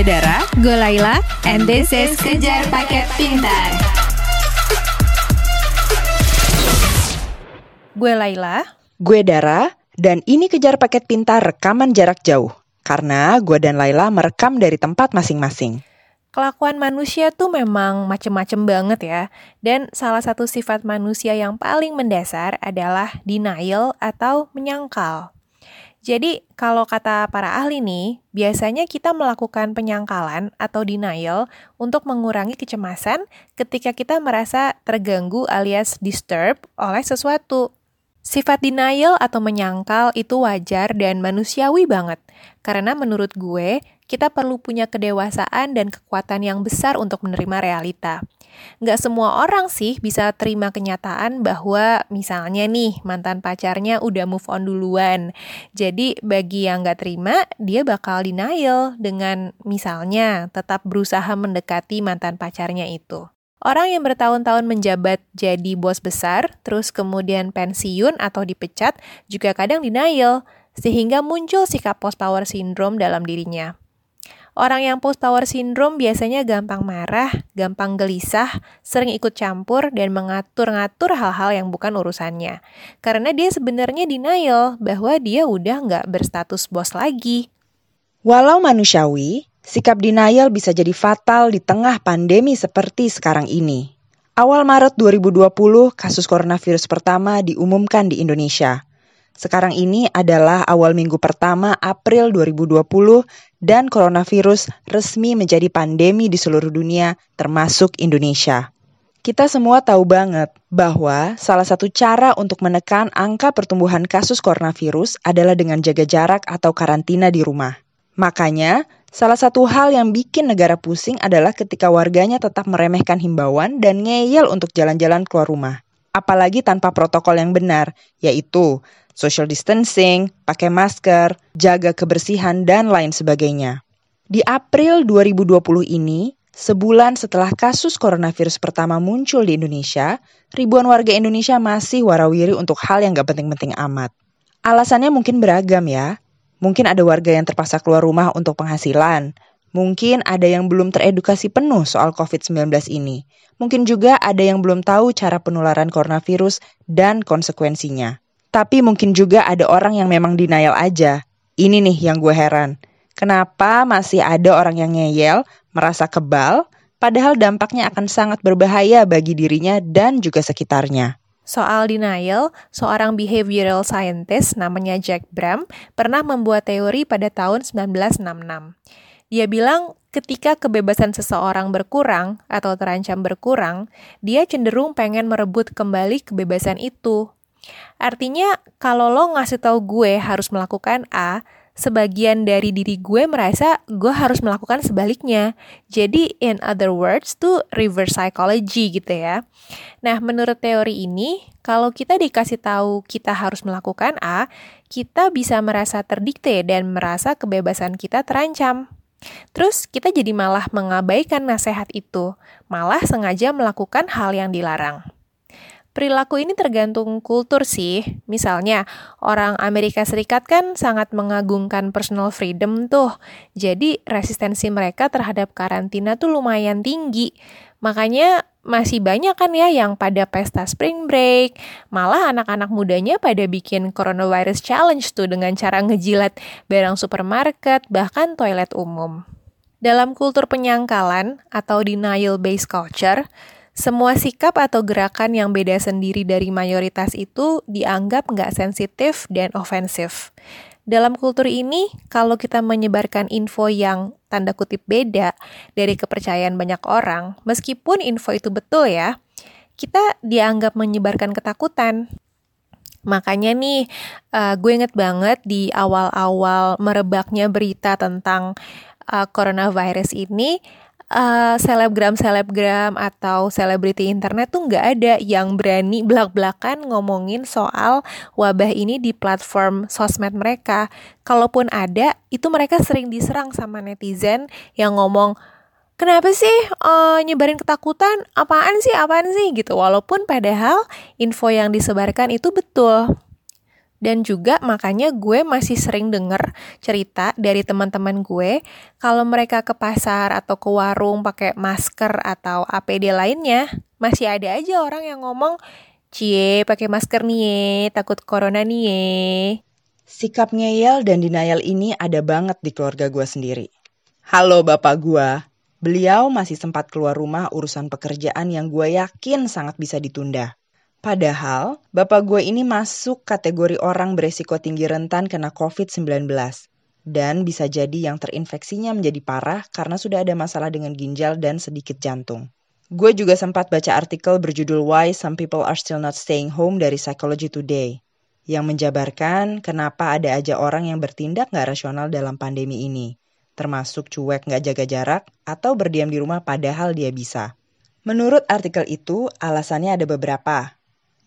Gue Dara, gue Laila, and this is Kejar Paket Pintar. Gue Laila, gue Dara, dan ini Kejar Paket Pintar rekaman jarak jauh. Karena gue dan Laila merekam dari tempat masing-masing. Kelakuan manusia tuh memang macem-macem banget ya. Dan salah satu sifat manusia yang paling mendasar adalah denial atau menyangkal. Jadi, kalau kata para ahli nih, biasanya kita melakukan penyangkalan atau denial untuk mengurangi kecemasan ketika kita merasa terganggu alias disturb oleh sesuatu. Sifat denial atau menyangkal itu wajar dan manusiawi banget, karena menurut gue, kita perlu punya kedewasaan dan kekuatan yang besar untuk menerima realita nggak semua orang sih bisa terima kenyataan bahwa misalnya nih mantan pacarnya udah move on duluan. Jadi bagi yang nggak terima, dia bakal denial dengan misalnya tetap berusaha mendekati mantan pacarnya itu. Orang yang bertahun-tahun menjabat jadi bos besar, terus kemudian pensiun atau dipecat, juga kadang denial, sehingga muncul sikap post-power syndrome dalam dirinya. Orang yang post-power syndrome biasanya gampang marah, gampang gelisah, sering ikut campur, dan mengatur-ngatur hal-hal yang bukan urusannya. Karena dia sebenarnya denial bahwa dia udah nggak berstatus bos lagi. Walau manusiawi, sikap denial bisa jadi fatal di tengah pandemi seperti sekarang ini. Awal Maret 2020, kasus coronavirus pertama diumumkan di Indonesia. Sekarang ini adalah awal minggu pertama April 2020 dan coronavirus resmi menjadi pandemi di seluruh dunia termasuk Indonesia. Kita semua tahu banget bahwa salah satu cara untuk menekan angka pertumbuhan kasus coronavirus adalah dengan jaga jarak atau karantina di rumah. Makanya, salah satu hal yang bikin negara pusing adalah ketika warganya tetap meremehkan himbauan dan ngeyel untuk jalan-jalan keluar rumah. Apalagi tanpa protokol yang benar, yaitu social distancing, pakai masker, jaga kebersihan, dan lain sebagainya. Di April 2020 ini, sebulan setelah kasus coronavirus pertama muncul di Indonesia, ribuan warga Indonesia masih warawiri untuk hal yang gak penting-penting amat. Alasannya mungkin beragam ya. Mungkin ada warga yang terpaksa keluar rumah untuk penghasilan. Mungkin ada yang belum teredukasi penuh soal COVID-19 ini. Mungkin juga ada yang belum tahu cara penularan coronavirus dan konsekuensinya. Tapi mungkin juga ada orang yang memang denial aja. Ini nih yang gue heran. Kenapa masih ada orang yang ngeyel, merasa kebal, padahal dampaknya akan sangat berbahaya bagi dirinya dan juga sekitarnya. Soal denial, seorang behavioral scientist namanya Jack Bram pernah membuat teori pada tahun 1966. Dia bilang ketika kebebasan seseorang berkurang atau terancam berkurang, dia cenderung pengen merebut kembali kebebasan itu. Artinya, kalau lo ngasih tahu gue harus melakukan A, sebagian dari diri gue merasa gue harus melakukan sebaliknya. Jadi, in other words, tuh reverse psychology gitu ya. Nah, menurut teori ini, kalau kita dikasih tahu kita harus melakukan A, kita bisa merasa terdikte dan merasa kebebasan kita terancam. Terus kita jadi malah mengabaikan nasihat itu, malah sengaja melakukan hal yang dilarang. Perilaku ini tergantung kultur sih. Misalnya, orang Amerika Serikat kan sangat mengagungkan personal freedom tuh. Jadi, resistensi mereka terhadap karantina tuh lumayan tinggi. Makanya masih banyak kan ya yang pada pesta spring break. Malah anak-anak mudanya pada bikin coronavirus challenge tuh dengan cara ngejilat barang supermarket, bahkan toilet umum. Dalam kultur penyangkalan atau denial-based culture, semua sikap atau gerakan yang beda sendiri dari mayoritas itu dianggap nggak sensitif dan ofensif. Dalam kultur ini, kalau kita menyebarkan info yang tanda kutip beda dari kepercayaan banyak orang, meskipun info itu betul ya, kita dianggap menyebarkan ketakutan. Makanya nih, uh, gue inget banget di awal-awal merebaknya berita tentang uh, coronavirus ini, uh, selebgram-selebgram atau selebriti internet tuh nggak ada yang berani belak-belakan ngomongin soal wabah ini di platform sosmed mereka. Kalaupun ada, itu mereka sering diserang sama netizen yang ngomong, kenapa sih uh, nyebarin ketakutan? Apaan sih, apaan sih gitu. Walaupun padahal info yang disebarkan itu betul. Dan juga makanya gue masih sering denger cerita dari teman-teman gue kalau mereka ke pasar atau ke warung pakai masker atau APD lainnya, masih ada aja orang yang ngomong, "Cie, pakai masker nih, takut corona nih." Sikap ngeyel dan denial ini ada banget di keluarga gue sendiri. Halo bapak gue, beliau masih sempat keluar rumah urusan pekerjaan yang gue yakin sangat bisa ditunda. Padahal, bapak gue ini masuk kategori orang beresiko tinggi rentan kena COVID-19. Dan bisa jadi yang terinfeksinya menjadi parah karena sudah ada masalah dengan ginjal dan sedikit jantung. Gue juga sempat baca artikel berjudul Why Some People Are Still Not Staying Home dari Psychology Today yang menjabarkan kenapa ada aja orang yang bertindak nggak rasional dalam pandemi ini, termasuk cuek nggak jaga jarak atau berdiam di rumah padahal dia bisa. Menurut artikel itu, alasannya ada beberapa,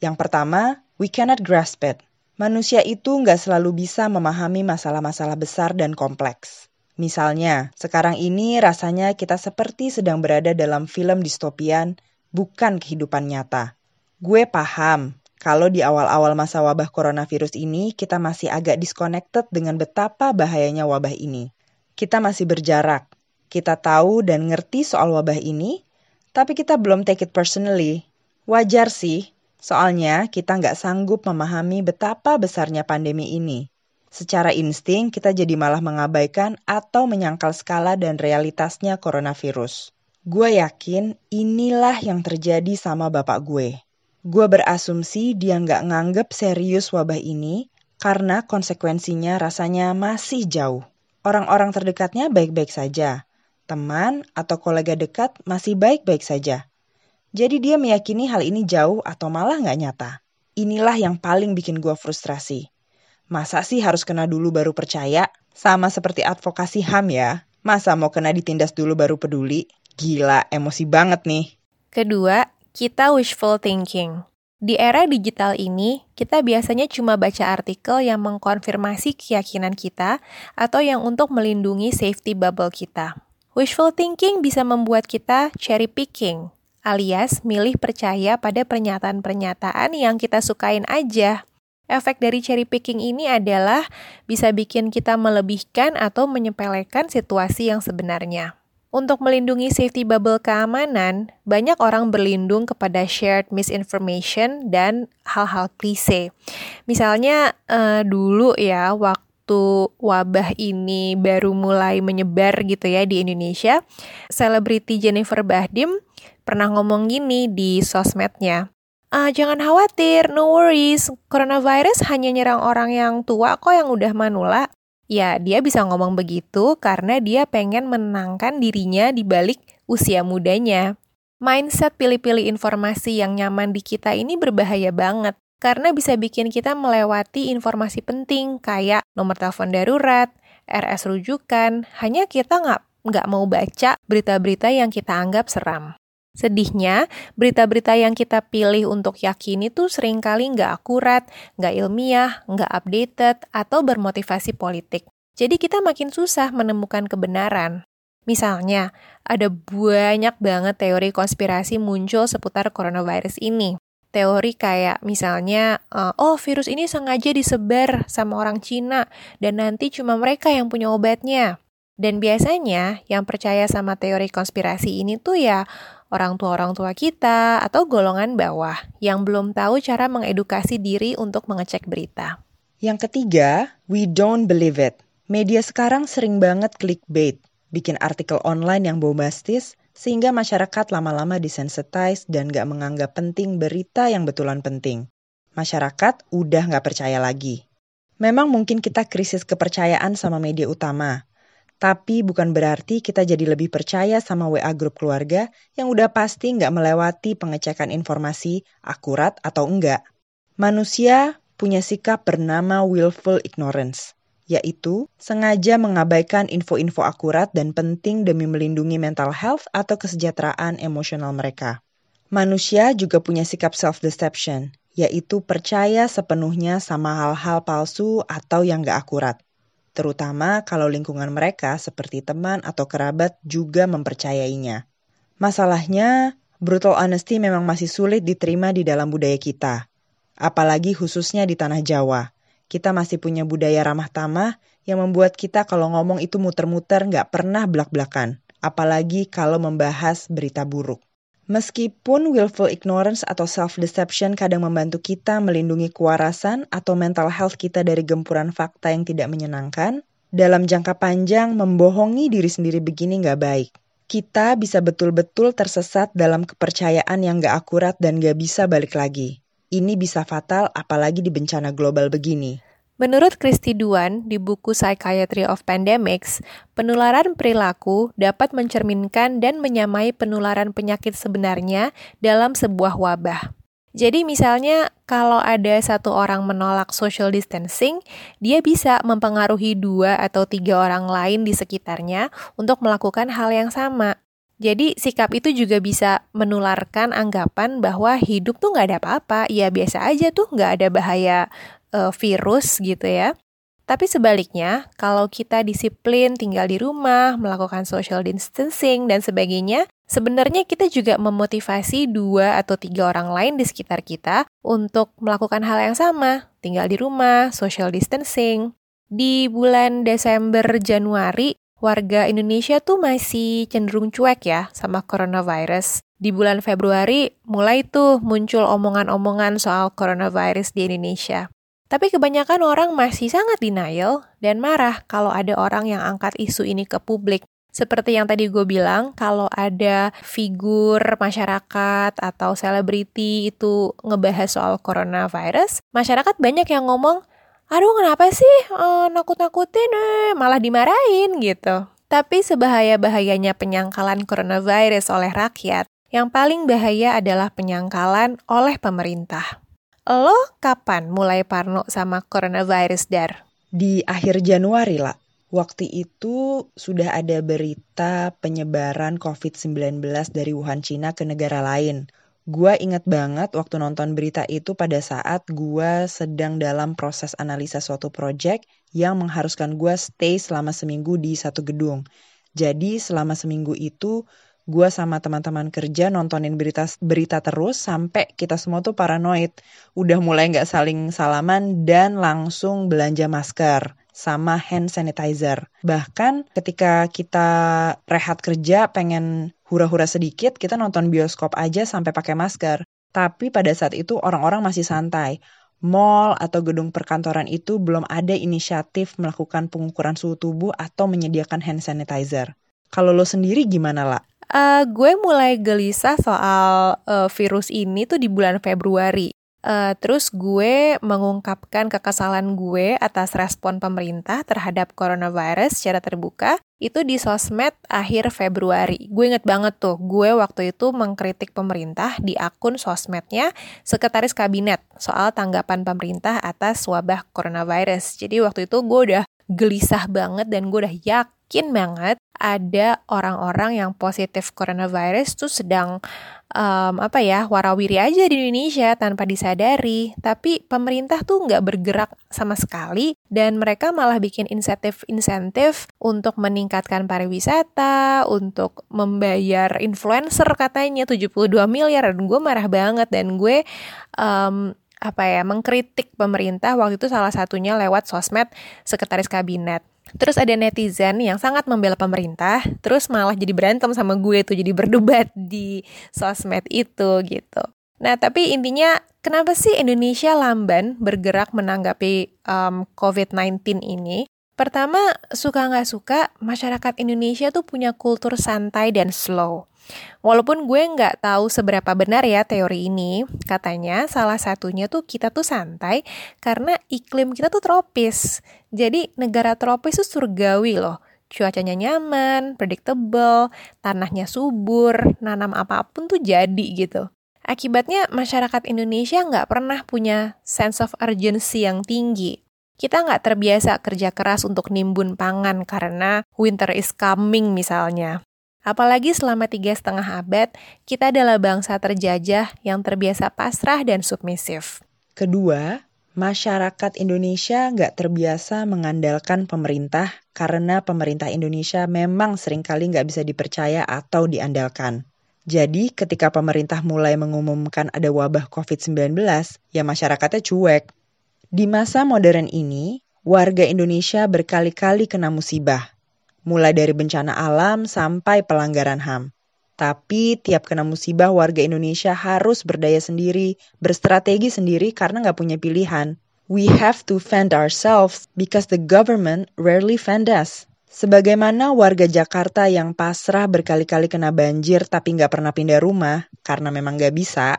yang pertama, we cannot grasp it. Manusia itu nggak selalu bisa memahami masalah-masalah besar dan kompleks. Misalnya, sekarang ini rasanya kita seperti sedang berada dalam film distopian, bukan kehidupan nyata. Gue paham kalau di awal-awal masa wabah coronavirus ini kita masih agak disconnected dengan betapa bahayanya wabah ini. Kita masih berjarak. Kita tahu dan ngerti soal wabah ini, tapi kita belum take it personally. Wajar sih Soalnya kita nggak sanggup memahami betapa besarnya pandemi ini. Secara insting kita jadi malah mengabaikan atau menyangkal skala dan realitasnya coronavirus. Gue yakin inilah yang terjadi sama bapak gue. Gue berasumsi dia nggak nganggep serius wabah ini karena konsekuensinya rasanya masih jauh. Orang-orang terdekatnya baik-baik saja. Teman atau kolega dekat masih baik-baik saja. Jadi dia meyakini hal ini jauh atau malah nggak nyata. Inilah yang paling bikin gue frustrasi. Masa sih harus kena dulu baru percaya? Sama seperti advokasi HAM ya. Masa mau kena ditindas dulu baru peduli? Gila, emosi banget nih. Kedua, kita wishful thinking. Di era digital ini, kita biasanya cuma baca artikel yang mengkonfirmasi keyakinan kita atau yang untuk melindungi safety bubble kita. Wishful thinking bisa membuat kita cherry picking, alias milih percaya pada pernyataan-pernyataan yang kita sukain aja. Efek dari cherry picking ini adalah bisa bikin kita melebihkan atau menyepelekan situasi yang sebenarnya. Untuk melindungi safety bubble keamanan, banyak orang berlindung kepada shared misinformation dan hal-hal klise. Misalnya uh, dulu ya waktu wabah ini baru mulai menyebar gitu ya di Indonesia, selebriti Jennifer Bahdim pernah ngomong gini di sosmednya. Uh, jangan khawatir, no worries. Coronavirus hanya nyerang orang yang tua kok yang udah manula. Ya, dia bisa ngomong begitu karena dia pengen menenangkan dirinya di balik usia mudanya. Mindset pilih-pilih informasi yang nyaman di kita ini berbahaya banget karena bisa bikin kita melewati informasi penting kayak nomor telepon darurat, RS rujukan, hanya kita nggak nggak mau baca berita-berita yang kita anggap seram. Sedihnya, berita-berita yang kita pilih untuk yakini tuh sering kali nggak akurat, nggak ilmiah, nggak updated, atau bermotivasi politik. Jadi kita makin susah menemukan kebenaran. Misalnya, ada banyak banget teori konspirasi muncul seputar coronavirus ini. Teori kayak misalnya, eh, oh virus ini sengaja disebar sama orang Cina dan nanti cuma mereka yang punya obatnya. Dan biasanya yang percaya sama teori konspirasi ini tuh ya orang tua-orang tua kita, atau golongan bawah yang belum tahu cara mengedukasi diri untuk mengecek berita. Yang ketiga, we don't believe it. Media sekarang sering banget clickbait, bikin artikel online yang bombastis, sehingga masyarakat lama-lama desensitize dan gak menganggap penting berita yang betulan penting. Masyarakat udah gak percaya lagi. Memang mungkin kita krisis kepercayaan sama media utama, tapi bukan berarti kita jadi lebih percaya sama WA grup keluarga yang udah pasti nggak melewati pengecekan informasi akurat atau enggak. Manusia punya sikap bernama willful ignorance, yaitu sengaja mengabaikan info-info akurat dan penting demi melindungi mental health atau kesejahteraan emosional mereka. Manusia juga punya sikap self-deception, yaitu percaya sepenuhnya sama hal-hal palsu atau yang nggak akurat terutama kalau lingkungan mereka seperti teman atau kerabat juga mempercayainya. Masalahnya, brutal honesty memang masih sulit diterima di dalam budaya kita. Apalagi khususnya di tanah Jawa. Kita masih punya budaya ramah tamah yang membuat kita kalau ngomong itu muter-muter nggak pernah belak-belakan. Apalagi kalau membahas berita buruk. Meskipun willful ignorance atau self-deception kadang membantu kita melindungi kewarasan atau mental health kita dari gempuran fakta yang tidak menyenangkan, dalam jangka panjang membohongi diri sendiri begini nggak baik. Kita bisa betul-betul tersesat dalam kepercayaan yang nggak akurat dan nggak bisa balik lagi. Ini bisa fatal apalagi di bencana global begini. Menurut Christy Duan di buku Psychiatry of Pandemics, penularan perilaku dapat mencerminkan dan menyamai penularan penyakit sebenarnya dalam sebuah wabah. Jadi misalnya kalau ada satu orang menolak social distancing, dia bisa mempengaruhi dua atau tiga orang lain di sekitarnya untuk melakukan hal yang sama. Jadi sikap itu juga bisa menularkan anggapan bahwa hidup tuh nggak ada apa-apa, ya biasa aja tuh nggak ada bahaya uh, virus gitu ya. Tapi sebaliknya, kalau kita disiplin tinggal di rumah, melakukan social distancing, dan sebagainya, sebenarnya kita juga memotivasi dua atau tiga orang lain di sekitar kita untuk melakukan hal yang sama, tinggal di rumah, social distancing. Di bulan Desember Januari, warga Indonesia tuh masih cenderung cuek ya sama coronavirus. Di bulan Februari mulai tuh muncul omongan-omongan soal coronavirus di Indonesia. Tapi kebanyakan orang masih sangat denial dan marah kalau ada orang yang angkat isu ini ke publik. Seperti yang tadi gue bilang, kalau ada figur masyarakat atau selebriti itu ngebahas soal coronavirus, masyarakat banyak yang ngomong, aduh kenapa sih uh, nakut-nakutin, eh, malah dimarahin gitu. Tapi sebahaya-bahayanya penyangkalan coronavirus oleh rakyat, yang paling bahaya adalah penyangkalan oleh pemerintah. Lo kapan mulai parno sama coronavirus, Dar? Di akhir Januari lah. Waktu itu sudah ada berita penyebaran COVID-19 dari Wuhan, Cina ke negara lain. Gua inget banget waktu nonton berita itu pada saat gua sedang dalam proses analisa suatu project yang mengharuskan gua stay selama seminggu di satu gedung. Jadi selama seminggu itu gue sama teman-teman kerja nontonin berita berita terus sampai kita semua tuh paranoid. Udah mulai nggak saling salaman dan langsung belanja masker sama hand sanitizer. Bahkan ketika kita rehat kerja pengen hura-hura sedikit, kita nonton bioskop aja sampai pakai masker. Tapi pada saat itu orang-orang masih santai. Mall atau gedung perkantoran itu belum ada inisiatif melakukan pengukuran suhu tubuh atau menyediakan hand sanitizer. Kalau lo sendiri gimana lah? Uh, gue mulai gelisah soal uh, virus ini tuh di bulan Februari. Uh, terus gue mengungkapkan kekesalan gue atas respon pemerintah terhadap coronavirus secara terbuka itu di sosmed akhir Februari. Gue inget banget tuh, gue waktu itu mengkritik pemerintah di akun sosmednya Sekretaris Kabinet soal tanggapan pemerintah atas wabah coronavirus. Jadi waktu itu gue udah gelisah banget dan gue udah yakin banget ada orang-orang yang positif coronavirus tuh sedang um, apa ya warawiri aja di Indonesia tanpa disadari. Tapi pemerintah tuh nggak bergerak sama sekali dan mereka malah bikin insentif-insentif untuk meningkatkan pariwisata, untuk membayar influencer katanya 72 miliar dan gue marah banget dan gue um, apa ya mengkritik pemerintah waktu itu salah satunya lewat sosmed sekretaris kabinet. Terus ada netizen yang sangat membela pemerintah, terus malah jadi berantem sama gue tuh jadi berdebat di sosmed itu gitu. Nah, tapi intinya kenapa sih Indonesia lamban bergerak menanggapi um, COVID-19 ini? Pertama, suka nggak suka, masyarakat Indonesia tuh punya kultur santai dan slow. Walaupun gue nggak tahu seberapa benar ya teori ini, katanya salah satunya tuh kita tuh santai karena iklim kita tuh tropis. Jadi negara tropis tuh surgawi loh. Cuacanya nyaman, predictable, tanahnya subur, nanam apa pun tuh jadi gitu. Akibatnya masyarakat Indonesia nggak pernah punya sense of urgency yang tinggi. Kita nggak terbiasa kerja keras untuk nimbun pangan karena winter is coming misalnya. Apalagi selama tiga setengah abad, kita adalah bangsa terjajah yang terbiasa pasrah dan submisif. Kedua, masyarakat Indonesia nggak terbiasa mengandalkan pemerintah karena pemerintah Indonesia memang sering kali nggak bisa dipercaya atau diandalkan. Jadi ketika pemerintah mulai mengumumkan ada wabah COVID-19, ya masyarakatnya cuek. Di masa modern ini, warga Indonesia berkali-kali kena musibah, mulai dari bencana alam sampai pelanggaran HAM. Tapi tiap kena musibah warga Indonesia harus berdaya sendiri, berstrategi sendiri karena nggak punya pilihan. We have to fend ourselves because the government rarely fend us. Sebagaimana warga Jakarta yang pasrah berkali-kali kena banjir tapi nggak pernah pindah rumah karena memang nggak bisa,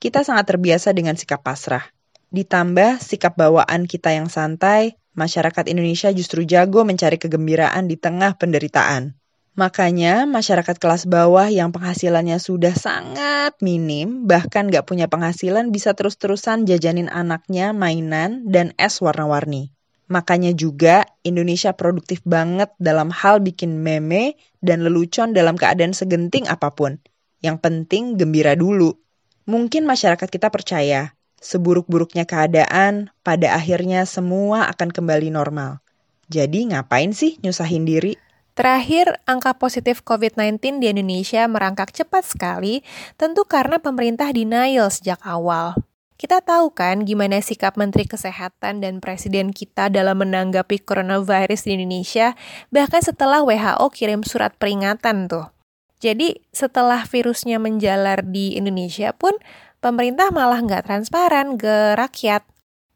kita sangat terbiasa dengan sikap pasrah. Ditambah sikap bawaan kita yang santai, masyarakat Indonesia justru jago mencari kegembiraan di tengah penderitaan. Makanya masyarakat kelas bawah yang penghasilannya sudah sangat minim, bahkan nggak punya penghasilan bisa terus-terusan jajanin anaknya mainan dan es warna-warni. Makanya juga Indonesia produktif banget dalam hal bikin meme dan lelucon dalam keadaan segenting apa pun. Yang penting gembira dulu. Mungkin masyarakat kita percaya, seburuk-buruknya keadaan, pada akhirnya semua akan kembali normal. Jadi ngapain sih nyusahin diri? Terakhir, angka positif COVID-19 di Indonesia merangkak cepat sekali, tentu karena pemerintah denial sejak awal. Kita tahu kan gimana sikap Menteri Kesehatan dan Presiden kita dalam menanggapi coronavirus di Indonesia, bahkan setelah WHO kirim surat peringatan tuh. Jadi setelah virusnya menjalar di Indonesia pun, pemerintah malah nggak transparan ke rakyat.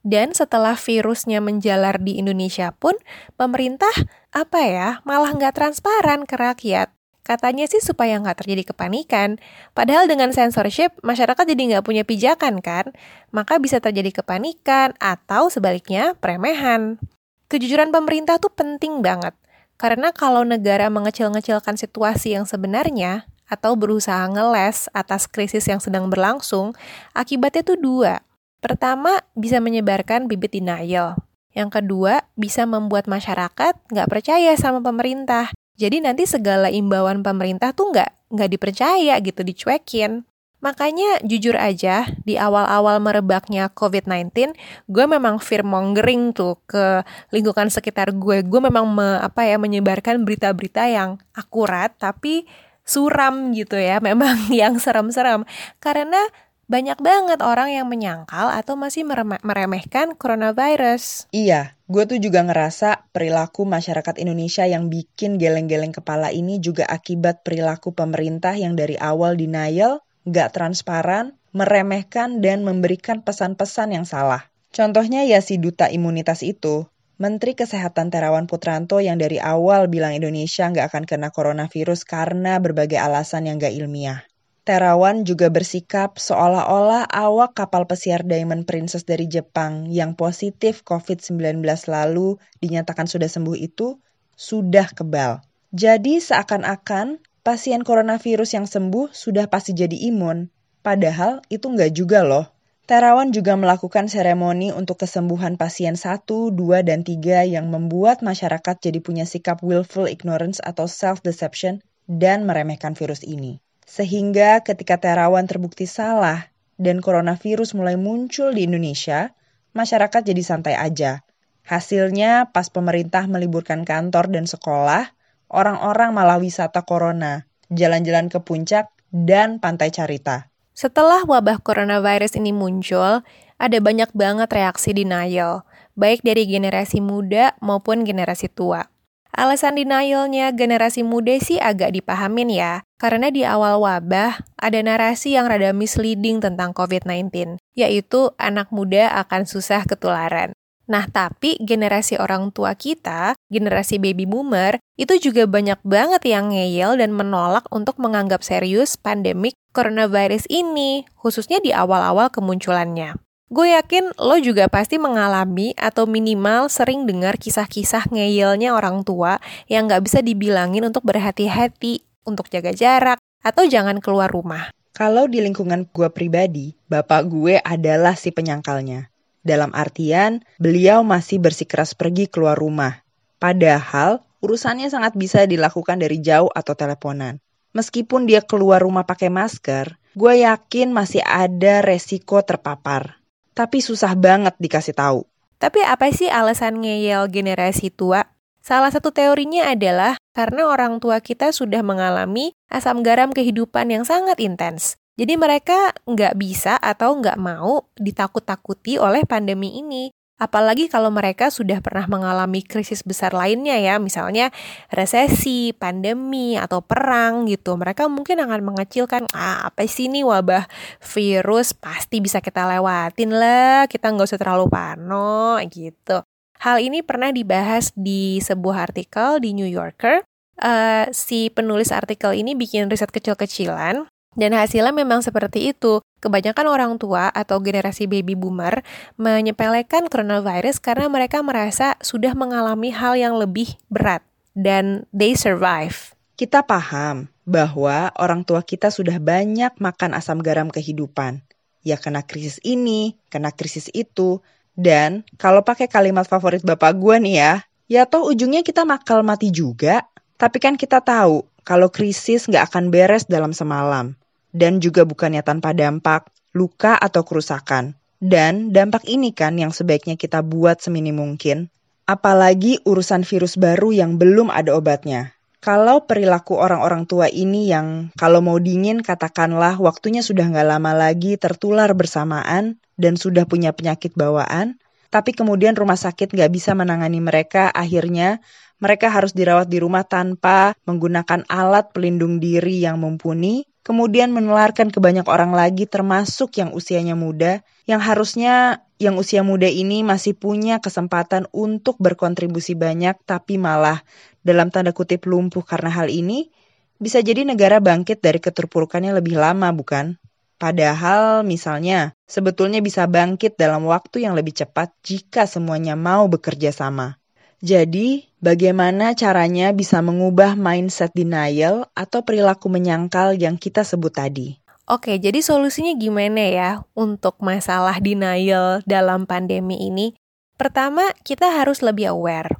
Dan setelah virusnya menjalar di Indonesia pun, pemerintah apa ya, malah nggak transparan ke rakyat. Katanya sih supaya nggak terjadi kepanikan. Padahal dengan censorship, masyarakat jadi nggak punya pijakan kan? Maka bisa terjadi kepanikan atau sebaliknya peremehan. Kejujuran pemerintah tuh penting banget. Karena kalau negara mengecil-ngecilkan situasi yang sebenarnya, atau berusaha ngeles atas krisis yang sedang berlangsung, akibatnya tuh dua. Pertama, bisa menyebarkan bibit denial. Yang kedua, bisa membuat masyarakat nggak percaya sama pemerintah. Jadi nanti segala imbauan pemerintah tuh nggak nggak dipercaya gitu, dicuekin. Makanya jujur aja, di awal-awal merebaknya COVID-19, gue memang fear mongering tuh ke lingkungan sekitar gue. Gue memang me, apa ya menyebarkan berita-berita yang akurat tapi suram gitu ya, memang yang serem-serem. Karena banyak banget orang yang menyangkal atau masih meremehkan coronavirus. Iya, gue tuh juga ngerasa perilaku masyarakat Indonesia yang bikin geleng-geleng kepala ini juga akibat perilaku pemerintah yang dari awal denial, gak transparan, meremehkan, dan memberikan pesan-pesan yang salah. Contohnya ya si duta imunitas itu, Menteri Kesehatan Terawan Putranto yang dari awal bilang Indonesia nggak akan kena coronavirus karena berbagai alasan yang gak ilmiah. Terawan juga bersikap seolah-olah awak kapal pesiar Diamond Princess dari Jepang yang positif COVID-19 lalu dinyatakan sudah sembuh itu sudah kebal. Jadi seakan-akan pasien coronavirus yang sembuh sudah pasti jadi imun. Padahal itu nggak juga loh. Terawan juga melakukan seremoni untuk kesembuhan pasien 1, 2, dan 3 yang membuat masyarakat jadi punya sikap willful ignorance atau self-deception dan meremehkan virus ini. Sehingga ketika Terawan terbukti salah dan coronavirus mulai muncul di Indonesia, masyarakat jadi santai aja. Hasilnya pas pemerintah meliburkan kantor dan sekolah, orang-orang malah wisata corona, jalan-jalan ke puncak, dan pantai Carita. Setelah wabah coronavirus ini muncul, ada banyak banget reaksi denial, baik dari generasi muda maupun generasi tua. Alasan denialnya generasi muda sih agak dipahamin ya, karena di awal wabah ada narasi yang rada misleading tentang COVID-19, yaitu anak muda akan susah ketularan. Nah, tapi generasi orang tua kita, generasi baby boomer, itu juga banyak banget yang ngeyel dan menolak untuk menganggap serius pandemik coronavirus ini, khususnya di awal-awal kemunculannya. Gue yakin lo juga pasti mengalami atau minimal sering dengar kisah-kisah ngeyelnya orang tua yang gak bisa dibilangin untuk berhati-hati, untuk jaga jarak, atau jangan keluar rumah. Kalau di lingkungan gue pribadi, bapak gue adalah si penyangkalnya. Dalam artian, beliau masih bersikeras pergi keluar rumah. Padahal, urusannya sangat bisa dilakukan dari jauh atau teleponan. Meskipun dia keluar rumah pakai masker, gue yakin masih ada resiko terpapar tapi susah banget dikasih tahu. Tapi apa sih alasan ngeyel generasi tua? Salah satu teorinya adalah karena orang tua kita sudah mengalami asam garam kehidupan yang sangat intens. Jadi mereka nggak bisa atau nggak mau ditakut-takuti oleh pandemi ini. Apalagi kalau mereka sudah pernah mengalami krisis besar lainnya ya, misalnya resesi, pandemi, atau perang gitu. Mereka mungkin akan mengecilkan, ah apa sih ini wabah virus, pasti bisa kita lewatin lah, kita nggak usah terlalu pano gitu. Hal ini pernah dibahas di sebuah artikel di New Yorker. Uh, si penulis artikel ini bikin riset kecil-kecilan dan hasilnya memang seperti itu. Kebanyakan orang tua atau generasi baby boomer menyepelekan coronavirus karena mereka merasa sudah mengalami hal yang lebih berat dan they survive. Kita paham bahwa orang tua kita sudah banyak makan asam garam kehidupan. Ya kena krisis ini, kena krisis itu. Dan kalau pakai kalimat favorit bapak gue nih ya, ya toh ujungnya kita makal mati juga. Tapi kan kita tahu kalau krisis nggak akan beres dalam semalam dan juga bukannya tanpa dampak, luka atau kerusakan. Dan dampak ini kan yang sebaiknya kita buat semini mungkin. Apalagi urusan virus baru yang belum ada obatnya. Kalau perilaku orang-orang tua ini yang kalau mau dingin katakanlah waktunya sudah nggak lama lagi tertular bersamaan dan sudah punya penyakit bawaan, tapi kemudian rumah sakit nggak bisa menangani mereka, akhirnya mereka harus dirawat di rumah tanpa menggunakan alat pelindung diri yang mumpuni, kemudian menularkan ke banyak orang lagi termasuk yang usianya muda, yang harusnya yang usia muda ini masih punya kesempatan untuk berkontribusi banyak tapi malah dalam tanda kutip lumpuh karena hal ini, bisa jadi negara bangkit dari keterpurukannya lebih lama bukan? Padahal misalnya, sebetulnya bisa bangkit dalam waktu yang lebih cepat jika semuanya mau bekerja sama. Jadi, bagaimana caranya bisa mengubah mindset denial atau perilaku menyangkal yang kita sebut tadi? Oke, jadi solusinya gimana ya untuk masalah denial dalam pandemi ini? Pertama, kita harus lebih aware.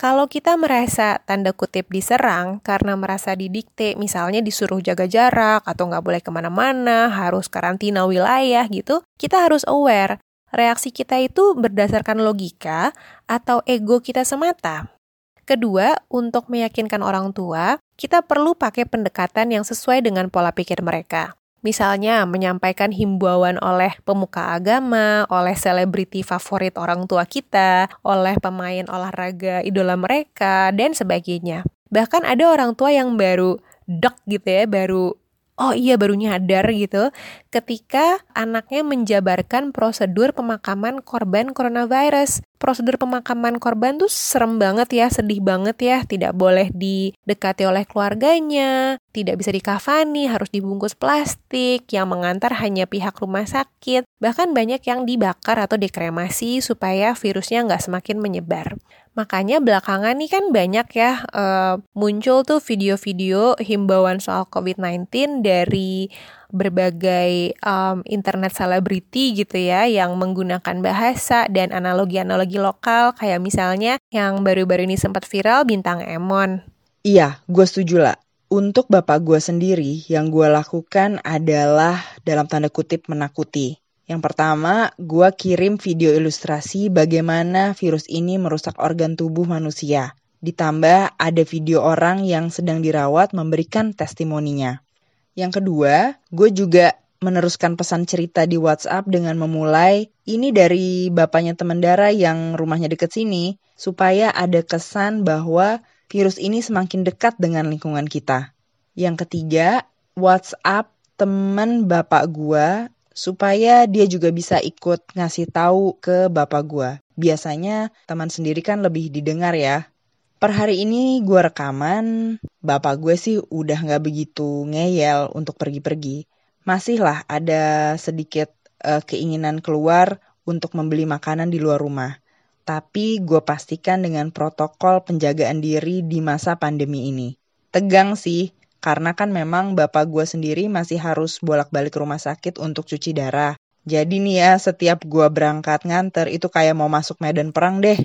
Kalau kita merasa tanda kutip diserang karena merasa didikte, misalnya disuruh jaga jarak atau nggak boleh ke mana-mana, harus karantina wilayah gitu, kita harus aware reaksi kita itu berdasarkan logika atau ego kita semata. Kedua, untuk meyakinkan orang tua, kita perlu pakai pendekatan yang sesuai dengan pola pikir mereka. Misalnya, menyampaikan himbauan oleh pemuka agama, oleh selebriti favorit orang tua kita, oleh pemain olahraga idola mereka, dan sebagainya. Bahkan ada orang tua yang baru dok gitu ya, baru oh iya baru nyadar gitu ketika anaknya menjabarkan prosedur pemakaman korban coronavirus. Prosedur pemakaman korban tuh serem banget ya, sedih banget ya, tidak boleh didekati oleh keluarganya, tidak bisa dikafani, harus dibungkus plastik, yang mengantar hanya pihak rumah sakit, bahkan banyak yang dibakar atau dikremasi supaya virusnya nggak semakin menyebar. Makanya belakangan nih kan banyak ya uh, muncul tuh video-video himbauan soal COVID-19 dari berbagai um, internet selebriti gitu ya yang menggunakan bahasa dan analogi-analogi lokal kayak misalnya yang baru-baru ini sempat viral bintang Emon. Iya, gue setuju lah. Untuk bapak gue sendiri, yang gue lakukan adalah dalam tanda kutip menakuti. Yang pertama, gue kirim video ilustrasi bagaimana virus ini merusak organ tubuh manusia. Ditambah ada video orang yang sedang dirawat memberikan testimoninya. Yang kedua, gue juga meneruskan pesan cerita di WhatsApp dengan memulai ini dari bapaknya teman Dara yang rumahnya deket sini supaya ada kesan bahwa virus ini semakin dekat dengan lingkungan kita. Yang ketiga, WhatsApp teman bapak gue supaya dia juga bisa ikut ngasih tahu ke bapak gue. Biasanya teman sendiri kan lebih didengar ya. Per hari ini gue rekaman, bapak gue sih udah nggak begitu ngeyel untuk pergi-pergi. Masih lah ada sedikit uh, keinginan keluar untuk membeli makanan di luar rumah. Tapi gue pastikan dengan protokol penjagaan diri di masa pandemi ini. Tegang sih, karena kan memang bapak gue sendiri masih harus bolak-balik rumah sakit untuk cuci darah. Jadi nih ya, setiap gue berangkat nganter itu kayak mau masuk medan perang deh.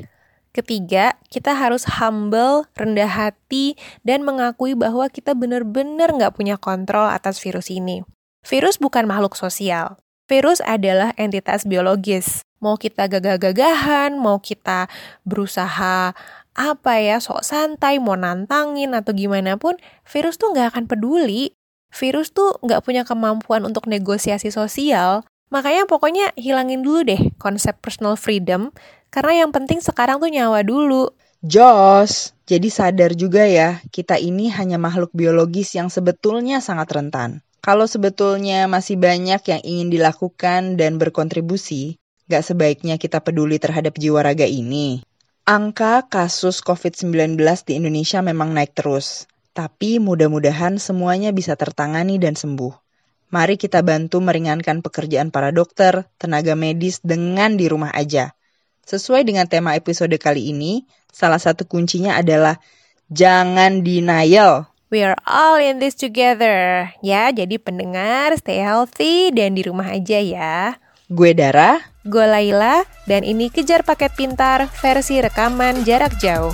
Ketiga, kita harus humble, rendah hati, dan mengakui bahwa kita benar-benar nggak punya kontrol atas virus ini. Virus bukan makhluk sosial. Virus adalah entitas biologis. Mau kita gagah-gagahan, mau kita berusaha apa ya sok santai mau nantangin atau gimana pun virus tuh nggak akan peduli virus tuh nggak punya kemampuan untuk negosiasi sosial makanya pokoknya hilangin dulu deh konsep personal freedom Karena yang penting sekarang tuh nyawa dulu. Jos, jadi sadar juga ya, kita ini hanya makhluk biologis yang sebetulnya sangat rentan. Kalau sebetulnya masih banyak yang ingin dilakukan dan berkontribusi, gak sebaiknya kita peduli terhadap jiwa raga ini. Angka kasus COVID-19 di Indonesia memang naik terus, tapi mudah-mudahan semuanya bisa tertangani dan sembuh. Mari kita bantu meringankan pekerjaan para dokter, tenaga medis dengan di rumah aja. Sesuai dengan tema episode kali ini, salah satu kuncinya adalah jangan denial. We are all in this together. Ya, jadi pendengar stay healthy dan di rumah aja ya. Gue Dara. Gue Laila dan ini Kejar Paket Pintar versi rekaman jarak jauh.